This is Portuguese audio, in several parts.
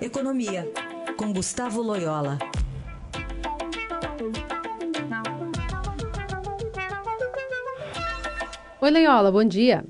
Economia, com Gustavo Loyola. Oi, Loyola, bom dia.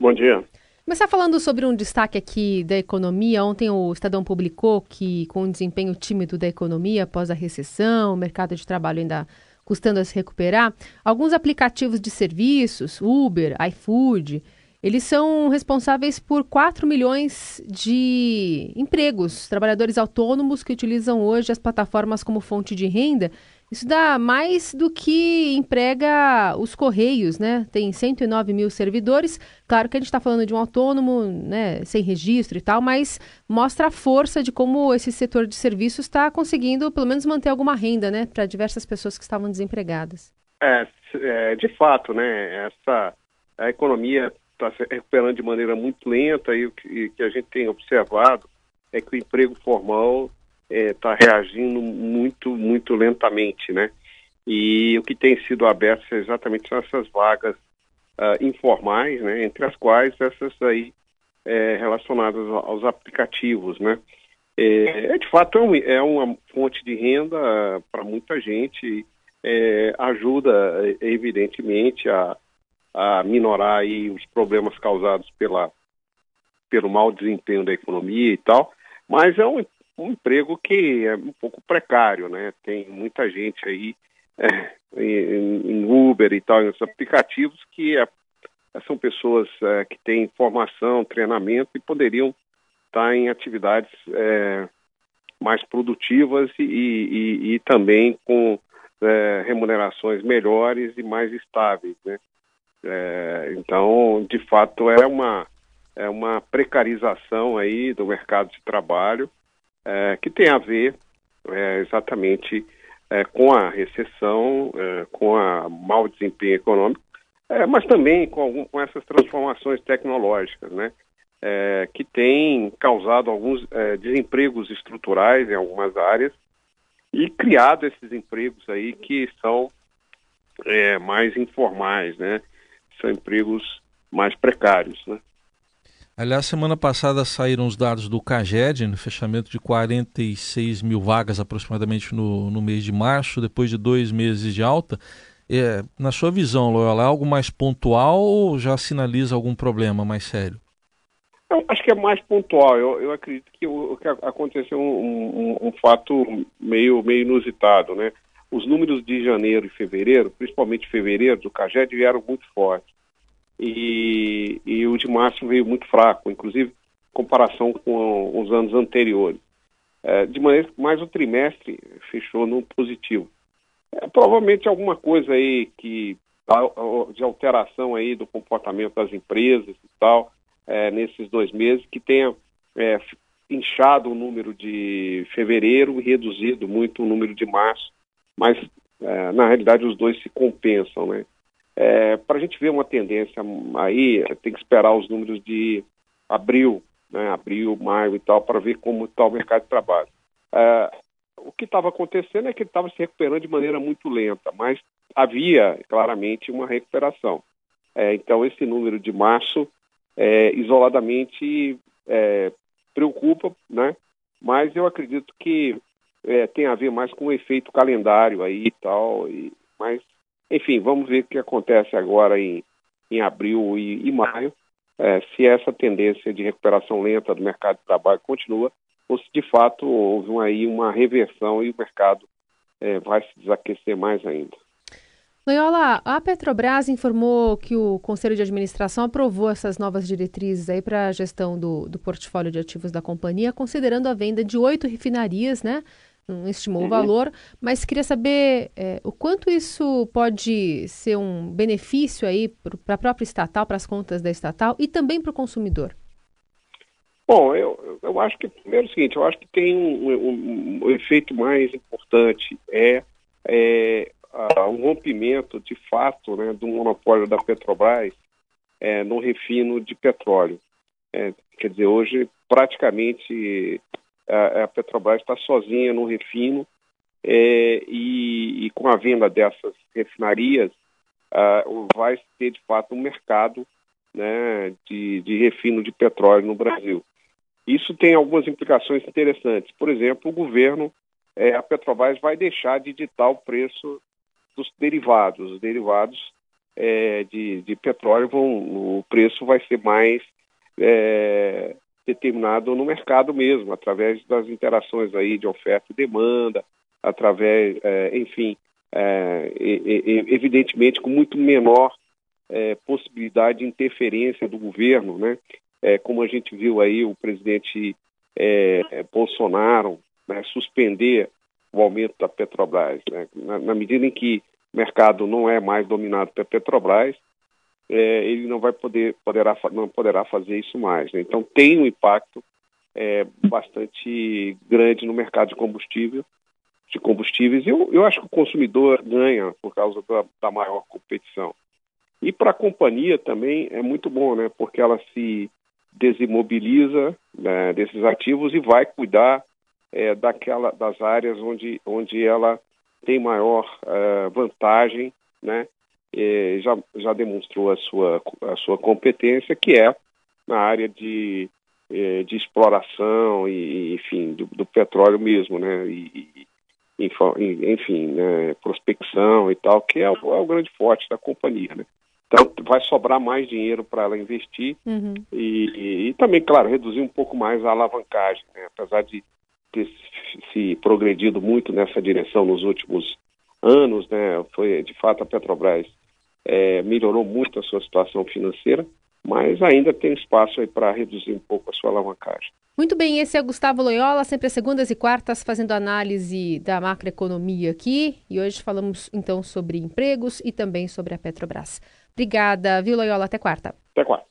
Bom dia. Começar falando sobre um destaque aqui da economia. Ontem o Estadão publicou que, com o desempenho tímido da economia após a recessão, o mercado de trabalho ainda custando a se recuperar, alguns aplicativos de serviços, Uber, iFood, eles são responsáveis por 4 milhões de empregos, trabalhadores autônomos que utilizam hoje as plataformas como fonte de renda. Isso dá mais do que emprega os Correios, né? Tem 109 mil servidores. Claro que a gente está falando de um autônomo, né, sem registro e tal, mas mostra a força de como esse setor de serviços está conseguindo, pelo menos, manter alguma renda, né, para diversas pessoas que estavam desempregadas. É, é, de fato, né? Essa a economia está se recuperando de maneira muito lenta e o que, que, a gente tem observado é que o emprego formal está é, reagindo muito, muito lentamente, né? E o que tem sido aberto é exatamente essas vagas uh, informais, né? Entre as quais essas aí é, relacionadas aos aplicativos, né? É, é de fato é, um, é, uma fonte de renda para muita gente, é, ajuda evidentemente a a minorar os problemas causados pela, pelo mau desempenho da economia e tal, mas é um, um emprego que é um pouco precário, né? Tem muita gente aí é, em, Uber e tal, nesses aplicativos que é, são pessoas é, que têm formação, treinamento e poderiam estar em atividades é, mais produtivas e, e, e também com é, remunerações melhores e mais estáveis, né? É, então, de fato, é uma, é uma precarização aí do mercado de trabalho é, que tem a ver é, exatamente é, com a recessão, é, com a mau desempenho econômico, é, mas também com, algum, com essas transformações tecnológicas, né? que tem causado alguns desempregos estruturais em algumas áreas e criado esses empregos aí que são mais informais, né? São empregos mais precários, né? Aliás, semana passada saíram os dados do CAGED, no fechamento de 46 mil vagas aproximadamente no, no mês de março, depois de dois meses de alta. É, na sua visão, Loyola, é algo mais pontual ou já sinaliza algum problema mais sério? Eu acho que é mais pontual. Eu, eu acredito que o, que aconteceu um, um, um, fato meio, meio inusitado, né? Os números de janeiro e fevereiro, principalmente fevereiro do CAGED, vieram muito fortes e, e o de março veio muito fraco, inclusive em comparação com os anos anteriores. É, de maneira que mais o trimestre fechou no positivo. É, provavelmente alguma coisa aí que de alteração aí do comportamento das empresas e tal é, nesses dois meses que tenha é, inchado o número de fevereiro e reduzido muito o número de março, mas é, na realidade os dois se compensam, né? É, Para a gente ver uma tendência aí, tem que esperar os números de abril, né, abril, maio e tal, para ver como está o mercado de trabalho. É, o que estava acontecendo é que ele estava se recuperando de maneira muito lenta, mas havia claramente uma recuperação. É, então, esse número de março, é, isoladamente, é, preocupa, né? mas eu acredito que é, tem a ver mais com o efeito calendário aí e tal, e, mas enfim, vamos ver o que acontece agora em, em abril e, e maio, é, se essa tendência de recuperação lenta do mercado de trabalho continua, ou se de fato houve uma, aí uma reversão e o mercado é, vai se desaquecer mais ainda. Loyola, a Petrobras informou que o Conselho de Administração aprovou essas novas diretrizes aí para a gestão do, do portfólio de ativos da companhia, considerando a venda de oito refinarias, né? Não estimou uhum. o valor, mas queria saber é, o quanto isso pode ser um benefício aí para a própria estatal, para as contas da estatal e também para o consumidor. Bom, eu, eu acho que, primeiro é o seguinte, eu acho que tem um, um, um efeito mais importante, é, é um rompimento de fato né, do monopólio da Petrobras é, no refino de petróleo. É, quer dizer, hoje praticamente a, Petrobras está sozinha no refino é, e, e, com a venda dessas refinarias uh, vai ter de fato um mercado né, de, de refino de petróleo no Brasil. Isso tem algumas implicações interessantes. Por exemplo, o governo, é, a Petrobras vai deixar de ditar o preço dos derivados. Os derivados é, de, de, petróleo, vão, o preço vai ser mais é, determinado no mercado mesmo, através das interações aí de oferta e demanda, através, é, enfim, é, evidentemente com muito menor é, possibilidade de interferência do governo, né? É, como a gente viu aí o presidente é, Bolsonaro né, suspender o aumento da Petrobras, né? na, na, medida em que o mercado não é mais dominado pela Petrobras, é, ele não vai poder poderá não poderá fazer isso mais. Né? Então tem um impacto é, bastante grande no mercado de combustível de combustíveis. Eu, eu acho que o consumidor ganha por causa da, da maior competição. E para a companhia também é muito bom, né? Porque ela se desimobiliza né, desses ativos e vai cuidar é, daquela das áreas onde, onde ela tem maior uh, vantagem, né? E já, já demonstrou a sua, a sua competência, que é na área de, eh, de exploração e, enfim, do, do petróleo mesmo, né? E, enfim, né, prospecção e tal, que é o, é o, grande forte da companhia, né? Então vai sobrar mais dinheiro para ela investir uhum. e, e, e, também, claro, reduzir um pouco mais a alavancagem, né? apesar de ter se progredido muito nessa direção nos últimos anos, né? Foi de fato a Petrobras é, melhorou muito a sua situação financeira, mas ainda tem espaço aí para reduzir um pouco a sua alavancagem. Muito bem, esse é Gustavo Loyola, sempre às segundas e quartas, fazendo análise da macroeconomia aqui. E hoje falamos então sobre empregos e também sobre a Petrobras. Obrigada, viu, Loyola? Até quarta. Até quarta.